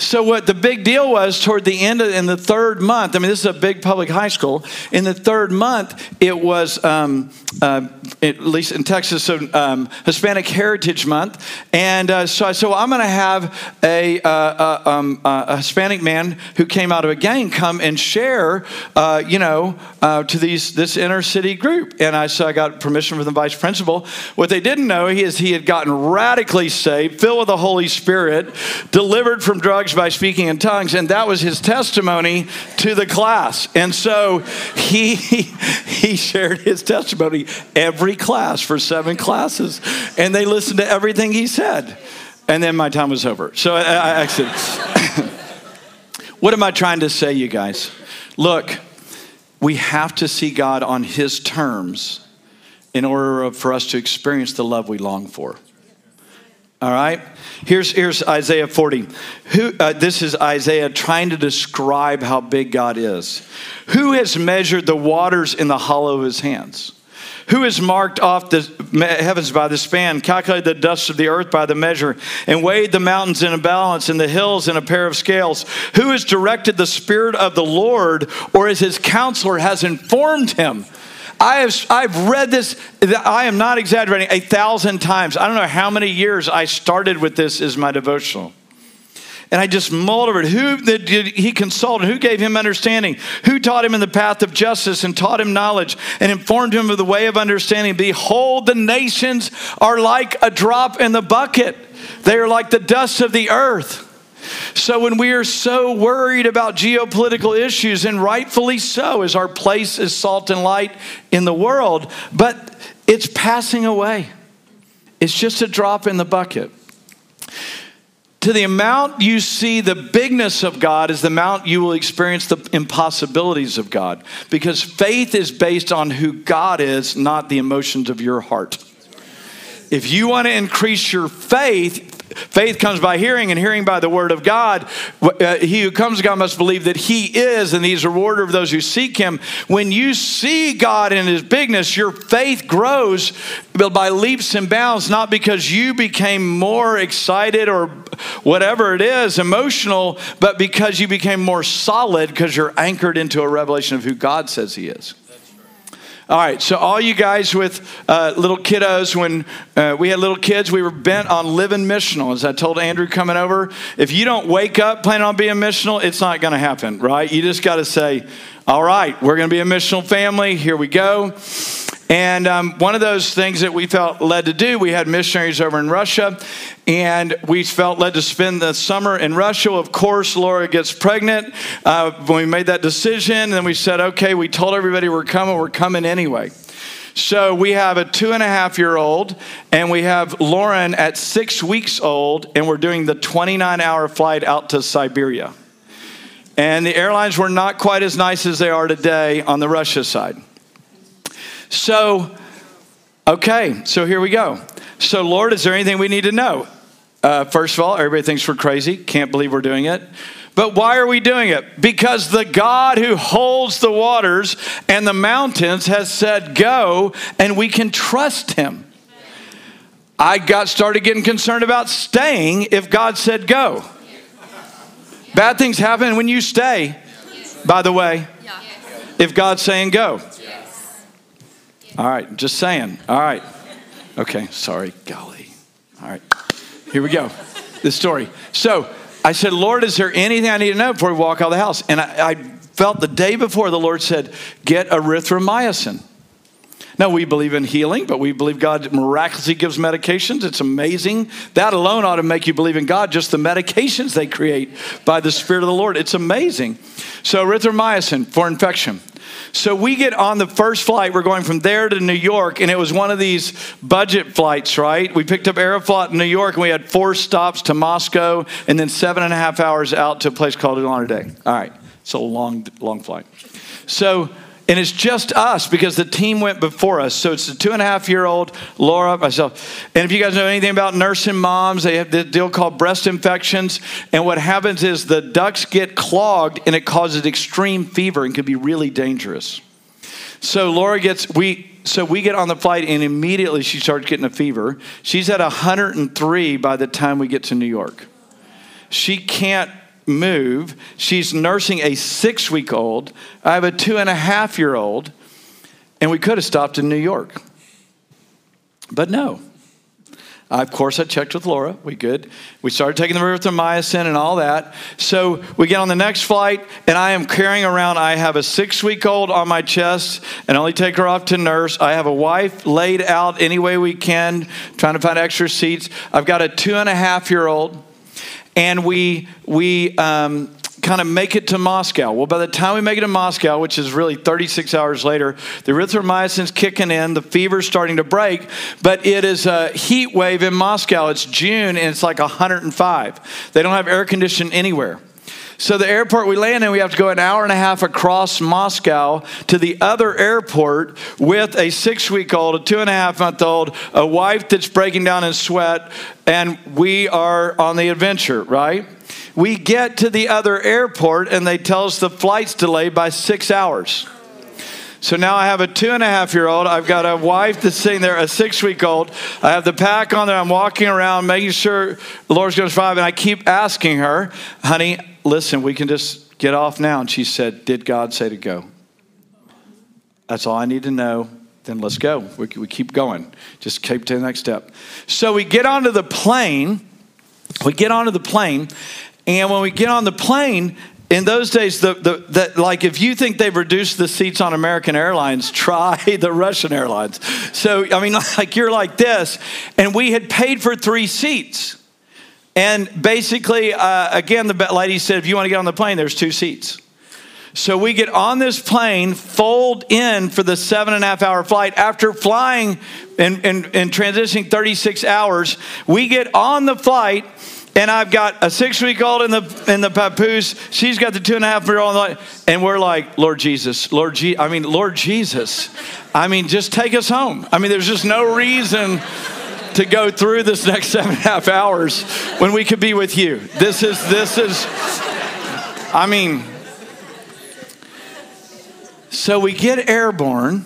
So what the big deal was toward the end of in the third month. I mean, this is a big public high school. In the third month, it was um, uh, at least in Texas, so um, Hispanic Heritage Month, and uh, so I said, well, I'm going to have a, uh, uh, um, uh, a, Hispanic man who came out of a gang come and share, uh, you know, to these this inner city group. And I so I got permission from the vice principal. What they didn't know is he had gotten radically saved, filled with the Holy Spirit, delivered from drugs by speaking in tongues, and that was his testimony to the class. And so he he shared his testimony every class for seven classes, and they listened to everything he said. And then my time was over. So I, I exited. what am I trying to say, you guys? Look, we have to see God on His terms in order for us to experience the love we long for. All right? Here's, here's Isaiah 40. Who, uh, this is Isaiah trying to describe how big God is. Who has measured the waters in the hollow of his hands? Who has marked off the heavens by the span, calculated the dust of the earth by the measure, and weighed the mountains in a balance and the hills in a pair of scales? Who has directed the Spirit of the Lord, or as his counselor has informed him? I have, I've read this, I am not exaggerating, a thousand times. I don't know how many years I started with this as my devotional. And I just mulled over it. Who did he consult? Who gave him understanding? Who taught him in the path of justice and taught him knowledge and informed him of the way of understanding? Behold, the nations are like a drop in the bucket, they are like the dust of the earth. So, when we are so worried about geopolitical issues, and rightfully so, as our place is salt and light in the world, but it's passing away. It's just a drop in the bucket. To the amount you see the bigness of God is the amount you will experience the impossibilities of God. Because faith is based on who God is, not the emotions of your heart. If you want to increase your faith, Faith comes by hearing, and hearing by the word of God. Uh, he who comes to God must believe that He is, and He's a rewarder of those who seek Him. When you see God in His bigness, your faith grows by leaps and bounds, not because you became more excited or whatever it is, emotional, but because you became more solid because you're anchored into a revelation of who God says He is. All right, so all you guys with uh, little kiddos, when uh, we had little kids, we were bent on living missional. As I told Andrew coming over, if you don't wake up planning on being missional, it's not going to happen, right? You just got to say, all right, we're going to be a missional family. Here we go. And um, one of those things that we felt led to do, we had missionaries over in Russia, and we felt led to spend the summer in Russia. Of course, Laura gets pregnant. Uh, when we made that decision, then we said, okay, we told everybody we're coming, we're coming anyway. So we have a two and a half year old, and we have Lauren at six weeks old, and we're doing the 29 hour flight out to Siberia. And the airlines were not quite as nice as they are today on the Russia side. So, okay, so here we go. So, Lord, is there anything we need to know? Uh, first of all, everybody thinks we're crazy. Can't believe we're doing it. But why are we doing it? Because the God who holds the waters and the mountains has said go, and we can trust him. I got started getting concerned about staying if God said go. Bad things happen when you stay, by the way, if God's saying go. All right, just saying. All right. Okay, sorry. Golly. All right. Here we go. The story. So I said, Lord, is there anything I need to know before we walk out of the house? And I, I felt the day before the Lord said, get erythromycin. Now, we believe in healing, but we believe God miraculously gives medications. It's amazing. That alone ought to make you believe in God, just the medications they create by the Spirit of the Lord. It's amazing. So, erythromycin for infection. So we get on the first flight. We're going from there to New York, and it was one of these budget flights, right? We picked up Aeroflot in New York, and we had four stops to Moscow, and then seven and a half hours out to a place called Ulan Ude. All right, it's a long, long flight. So and it's just us because the team went before us. So it's the two and a half year old Laura, myself. And if you guys know anything about nursing moms, they have the deal called breast infections. And what happens is the ducts get clogged and it causes extreme fever and can be really dangerous. So Laura gets, we, so we get on the flight and immediately she starts getting a fever. She's at 103 by the time we get to New York. She can't move. She's nursing a six week old. I have a two and a half year old. And we could have stopped in New York. But no. of course, I checked with Laura. We good. We started taking the erythromycin and all that. So we get on the next flight, and I am carrying around. I have a six-week-old on my chest, and only take her off to nurse. I have a wife laid out any way we can, trying to find extra seats. I've got a two and a half year old and we we um, kind of make it to Moscow. Well, by the time we make it to Moscow, which is really 36 hours later, the erythromycin's kicking in, the fever's starting to break, but it is a heat wave in Moscow. It's June and it's like 105. They don't have air conditioning anywhere. So the airport we land in, we have to go an hour and a half across Moscow to the other airport with a six week old, a two and a half month old, a wife that's breaking down in sweat, and we are on the adventure, right? We get to the other airport and they tell us the flight's delayed by six hours. So now I have a two and a half year old. I've got a wife that's sitting there, a six week old. I have the pack on there. I'm walking around making sure the Lord's going to survive. And I keep asking her, honey, listen, we can just get off now. And she said, Did God say to go? That's all I need to know. Then let's go. We, we keep going. Just keep to the next step. So we get onto the plane. We get onto the plane. And when we get on the plane, in those days, the, the, the, like if you think they've reduced the seats on American Airlines, try the Russian Airlines. So, I mean, like you're like this, and we had paid for three seats. And basically, uh, again, the lady said, if you want to get on the plane, there's two seats. So we get on this plane, fold in for the seven and a half hour flight. After flying and, and, and transitioning 36 hours, we get on the flight and I've got a six week old in the in the papoose. She's got the two and a half year old, and we're like, Lord Jesus, Lord Je- I mean, Lord Jesus, I mean, just take us home. I mean, there's just no reason to go through this next seven and a half hours when we could be with you. This is this is, I mean. So we get airborne,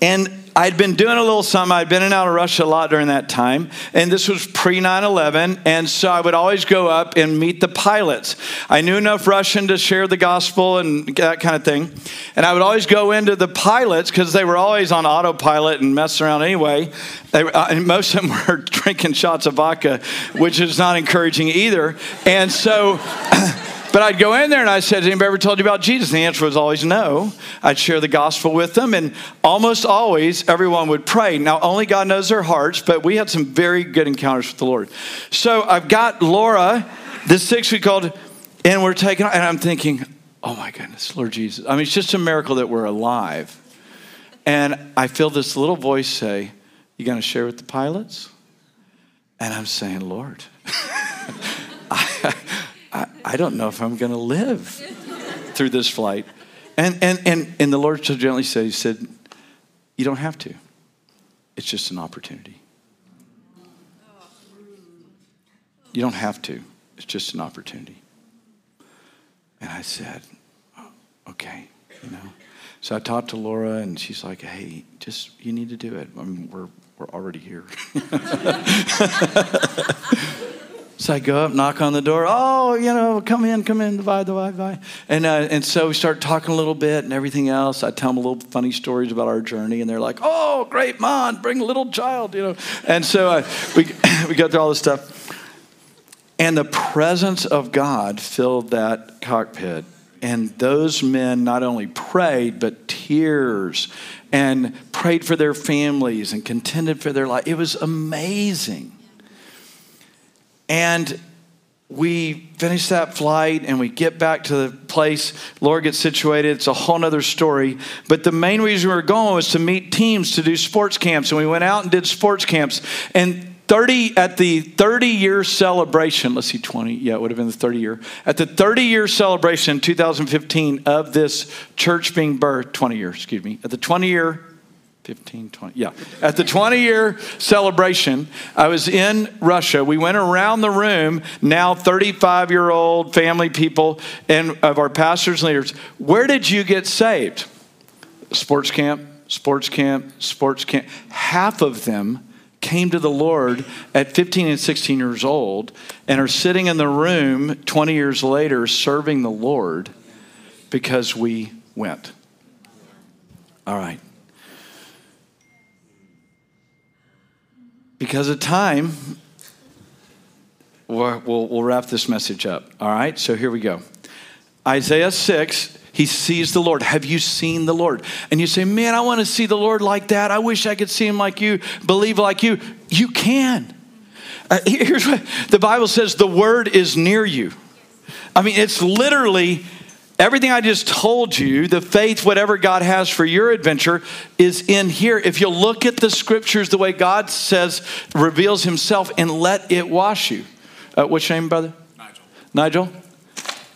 and I'd been doing a little something. I'd been in and out of Russia a lot during that time. And this was pre 9 11. And so I would always go up and meet the pilots. I knew enough Russian to share the gospel and that kind of thing. And I would always go into the pilots because they were always on autopilot and messing around anyway. They, uh, and most of them were drinking shots of vodka, which is not encouraging either. And so. But I'd go in there and I said, Has anybody ever told you about Jesus? And the answer was always no. I'd share the gospel with them, and almost always everyone would pray. Now, only God knows their hearts, but we had some very good encounters with the Lord. So I've got Laura, this six week old, and we're taking, and I'm thinking, Oh my goodness, Lord Jesus. I mean, it's just a miracle that we're alive. And I feel this little voice say, You going to share with the pilots? And I'm saying, Lord. I, I, don't know if I'm going to live through this flight. And, and, and, and the Lord so gently said, He said, You don't have to. It's just an opportunity. You don't have to. It's just an opportunity. And I said, Okay, you know. So I talked to Laura, and she's like, "Hey, just you need to do it. I mean, we're we're already here." So I go up, knock on the door. Oh, you know, come in, come in, divide, divide, divide. And, uh, and so we start talking a little bit and everything else. I tell them a little funny stories about our journey, and they're like, oh, great, man, bring a little child, you know. And so uh, we, we go through all this stuff. And the presence of God filled that cockpit. And those men not only prayed, but tears and prayed for their families and contended for their life. It was amazing. And we finish that flight and we get back to the place. Laura gets situated. It's a whole other story. But the main reason we were going was to meet teams to do sports camps. And we went out and did sports camps. And 30 at the 30 year celebration, let's see, 20, yeah, it would have been the 30 year. At the 30 year celebration in 2015 of this church being birthed, 20 years, excuse me, at the 20 year 15, 20, yeah. At the 20 year celebration, I was in Russia. We went around the room, now 35 year old family people and of our pastors and leaders. Where did you get saved? Sports camp, sports camp, sports camp. Half of them came to the Lord at 15 and 16 years old and are sitting in the room 20 years later serving the Lord because we went. All right. Because of time, we'll, we'll, wrap this message up. All right, so here we go. Isaiah 6, he sees the Lord. Have you seen the Lord? And you say, Man, I want to see the Lord like that. I wish I could see him like you, believe like you. You can. Uh, here's what the Bible says the word is near you. I mean, it's literally Everything I just told you, the faith, whatever God has for your adventure, is in here. If you look at the scriptures the way God says, reveals himself, and let it wash you. Uh, what's your name, brother? Nigel. Nigel?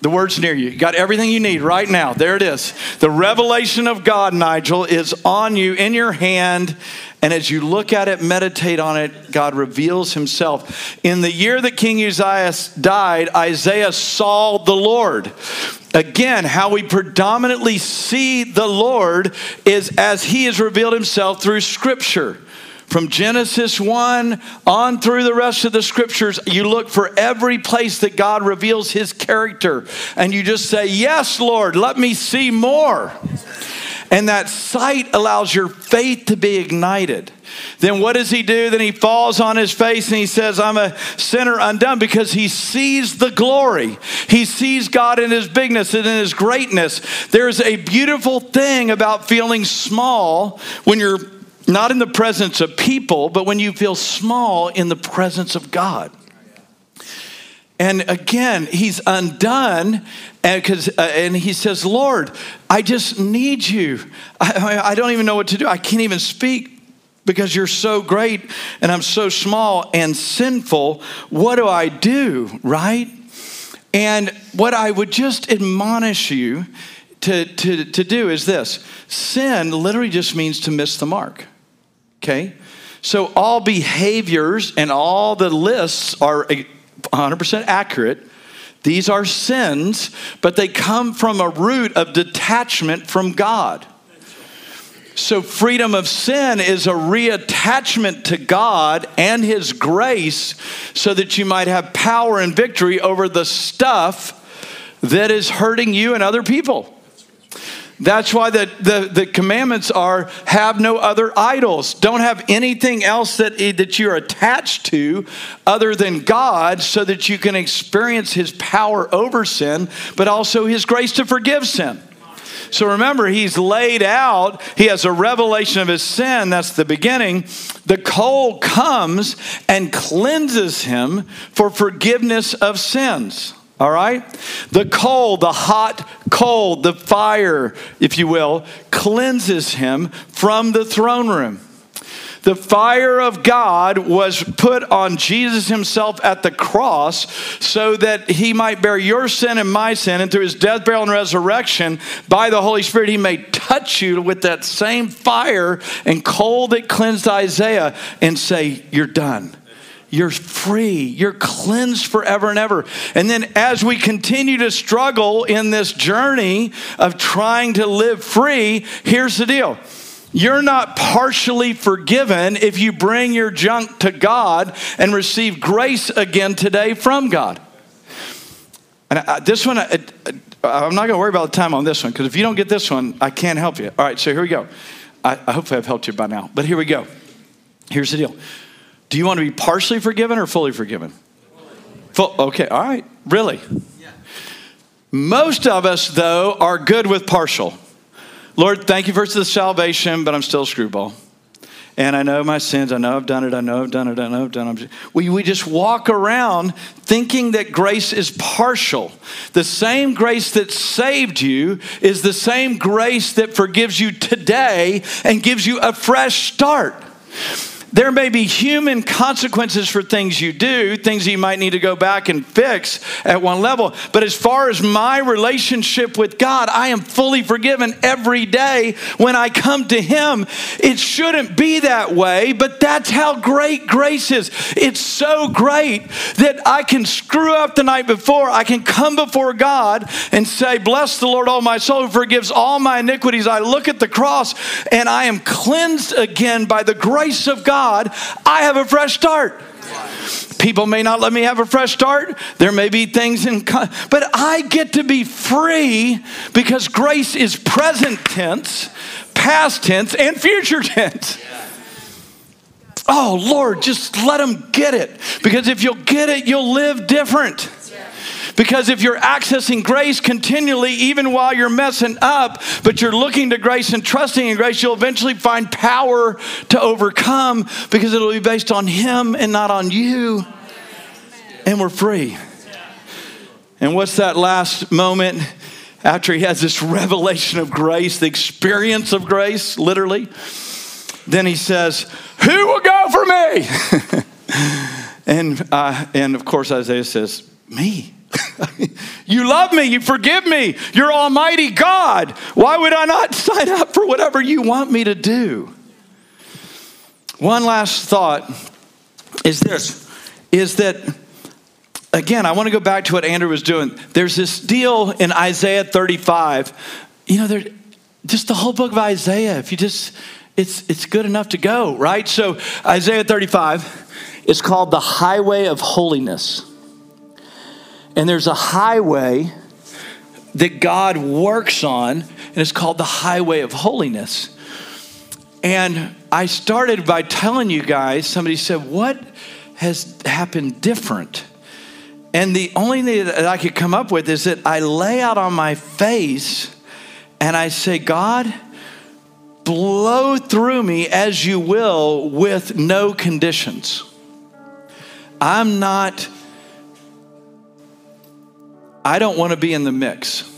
The word's near you. You got everything you need right now. There it is. The revelation of God, Nigel, is on you in your hand. And as you look at it, meditate on it, God reveals himself. In the year that King Uzziah died, Isaiah saw the Lord. Again, how we predominantly see the Lord is as he has revealed himself through Scripture. From Genesis 1 on through the rest of the scriptures, you look for every place that God reveals his character and you just say, Yes, Lord, let me see more. And that sight allows your faith to be ignited. Then what does he do? Then he falls on his face and he says, I'm a sinner undone because he sees the glory. He sees God in his bigness and in his greatness. There's a beautiful thing about feeling small when you're not in the presence of people, but when you feel small in the presence of God. And again, he's undone, and, uh, and he says, Lord, I just need you. I, I don't even know what to do. I can't even speak because you're so great and I'm so small and sinful. What do I do, right? And what I would just admonish you to, to, to do is this sin literally just means to miss the mark. Okay? So all behaviors and all the lists are 100% accurate. These are sins, but they come from a root of detachment from God. So, freedom of sin is a reattachment to God and His grace so that you might have power and victory over the stuff that is hurting you and other people. That's why the, the, the, commandments are have no other idols. Don't have anything else that, eh, that you're attached to other than God so that you can experience His power over sin, but also His grace to forgive sin. So remember, He's laid out, He has a revelation of His sin. That's the beginning. The coal comes and cleanses Him for forgiveness of sins. All right? The coal, the hot coal, the fire, if you will, cleanses him from the throne room. The fire of God was put on Jesus himself at the cross so that he might bear your sin and my sin. And through his death, burial, and resurrection, by the Holy Spirit, he may touch you with that same fire and coal that cleansed Isaiah and say, You're done. You're free. You're cleansed forever and ever. And then, as we continue to struggle in this journey of trying to live free, here's the deal. You're not partially forgiven if you bring your junk to God and receive grace again today from God. And I, this one, I, I'm not going to worry about the time on this one because if you don't get this one, I can't help you. All right, so here we go. I, I hope I've helped you by now, but here we go. Here's the deal do you want to be partially forgiven or fully forgiven? Full, okay, all right, really? Yeah. Most of us, though, are good with partial. Lord, thank you for the salvation, but I'm still screwball. And I know my sins. I know I've done it. I know I've done it. I know I've done it. We, we just walk around thinking that grace is partial. The same grace that saved you is the same grace that forgives you today and gives you a fresh start. There may be human consequences for things you do, things you might need to go back and fix at one level. But as far as my relationship with God, I am fully forgiven every day when I come to Him. It shouldn't be that way, but that's how great grace is. It's so great that I can screw up the night before. I can come before God and say, Bless the Lord, all my soul, who forgives all my iniquities. I look at the cross and I am cleansed again by the grace of God. God, I have a fresh start. People may not let me have a fresh start. There may be things in, but I get to be free because grace is present tense, past tense, and future tense. Oh, Lord, just let them get it. Because if you'll get it, you'll live different. Because if you're accessing grace continually, even while you're messing up, but you're looking to grace and trusting in grace, you'll eventually find power to overcome because it'll be based on Him and not on you. And we're free. And what's that last moment after he has this revelation of grace, the experience of grace, literally? Then he says, Who will go for me? and, uh, and of course, Isaiah says, Me. You love me. You forgive me. You're Almighty God. Why would I not sign up for whatever you want me to do? One last thought is this is that again, I want to go back to what Andrew was doing. There's this deal in Isaiah 35. You know, there just the whole book of Isaiah, if you just it's it's good enough to go, right? So Isaiah 35 is called the highway of holiness. And there's a highway that God works on, and it's called the highway of holiness. And I started by telling you guys, somebody said, What has happened different? And the only thing that I could come up with is that I lay out on my face and I say, God, blow through me as you will with no conditions. I'm not, I don't want to be in the mix.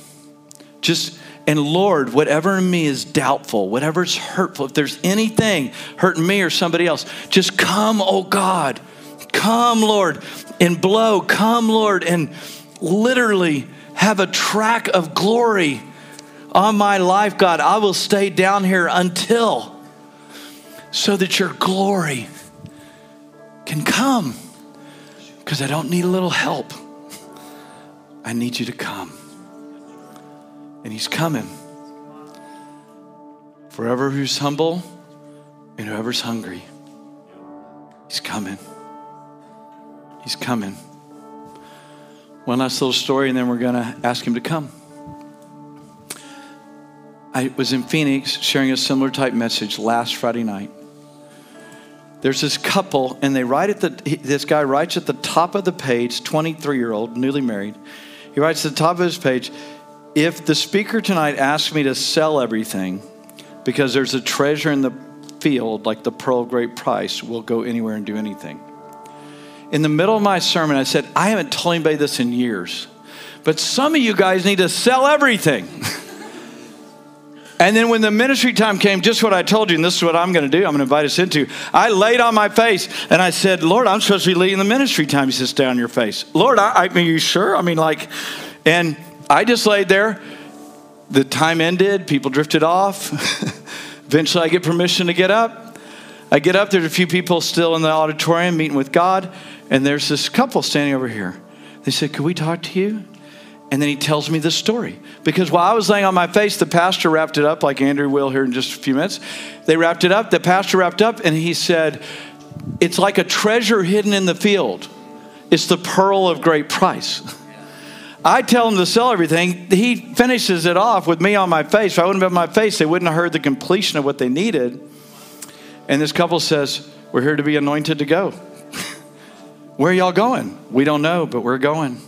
Just, and Lord, whatever in me is doubtful, whatever's hurtful, if there's anything hurting me or somebody else, just come, oh God. Come, Lord, and blow. Come, Lord, and literally have a track of glory on my life, God. I will stay down here until so that your glory can come because I don't need a little help. I need you to come. And He's coming. Forever who's humble and whoever's hungry, He's coming. He's coming. One last little story, and then we're going to ask Him to come. I was in Phoenix sharing a similar type message last Friday night there's this couple, and they write at the, this guy writes at the top of the page, 23 year old, newly married. He writes at the top of his page, if the speaker tonight asks me to sell everything because there's a treasure in the field like the pearl of great price, we'll go anywhere and do anything. In the middle of my sermon, I said, I haven't told anybody this in years, but some of you guys need to sell everything. And then when the ministry time came, just what I told you, and this is what I'm going to do, I'm going to invite us into. I laid on my face and I said, Lord, I'm supposed to be leading the ministry time. He says, on your face. Lord, I, I mean, you sure? I mean, like, and I just laid there. The time ended, people drifted off. Eventually, I get permission to get up. I get up, there's a few people still in the auditorium meeting with God, and there's this couple standing over here. They said, Could we talk to you? And then he tells me the story. Because while I was laying on my face, the pastor wrapped it up, like Andrew will here in just a few minutes. They wrapped it up. The pastor wrapped up, and he said, It's like a treasure hidden in the field. It's the pearl of great price. I tell him to sell everything. He finishes it off with me on my face. If I wouldn't have been on my face, they wouldn't have heard the completion of what they needed. And this couple says, We're here to be anointed to go. Where y'all going? We don't know, but we're going.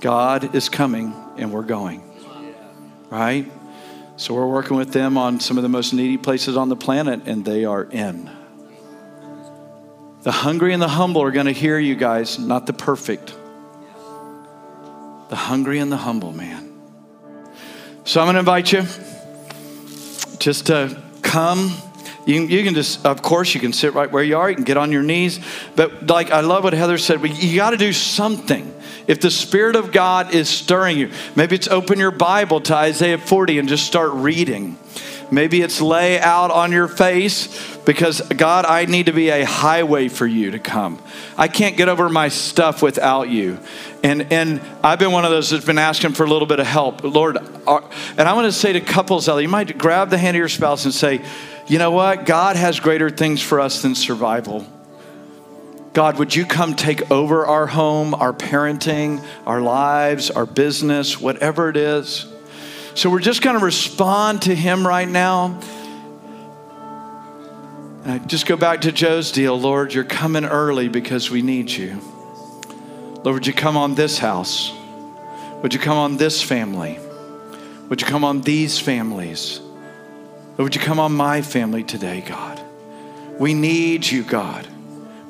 God is coming and we're going. Right? So we're working with them on some of the most needy places on the planet, and they are in. The hungry and the humble are going to hear you guys, not the perfect. The hungry and the humble, man. So I'm going to invite you just to come. You, you can just, of course, you can sit right where you are. You can get on your knees. But like I love what Heather said, you got to do something. If the Spirit of God is stirring you, maybe it's open your Bible to Isaiah 40 and just start reading. Maybe it's lay out on your face because, God, I need to be a highway for you to come. I can't get over my stuff without you. And, and I've been one of those that's been asking for a little bit of help. Lord, uh, and I want to say to couples there, you might grab the hand of your spouse and say, you know what? God has greater things for us than survival. God, would you come take over our home, our parenting, our lives, our business, whatever it is? So we're just going to respond to Him right now. And I just go back to Joe's deal. Lord, you're coming early because we need you. Lord, would you come on this house? Would you come on this family? Would you come on these families? Lord, would you come on my family today, God? We need you, God.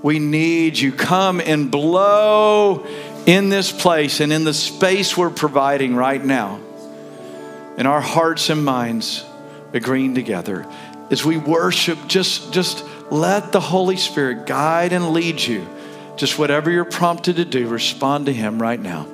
We need you. Come and blow in this place and in the space we're providing right now. In our hearts and minds agreeing together. As we worship, just, just let the Holy Spirit guide and lead you. Just whatever you're prompted to do, respond to Him right now.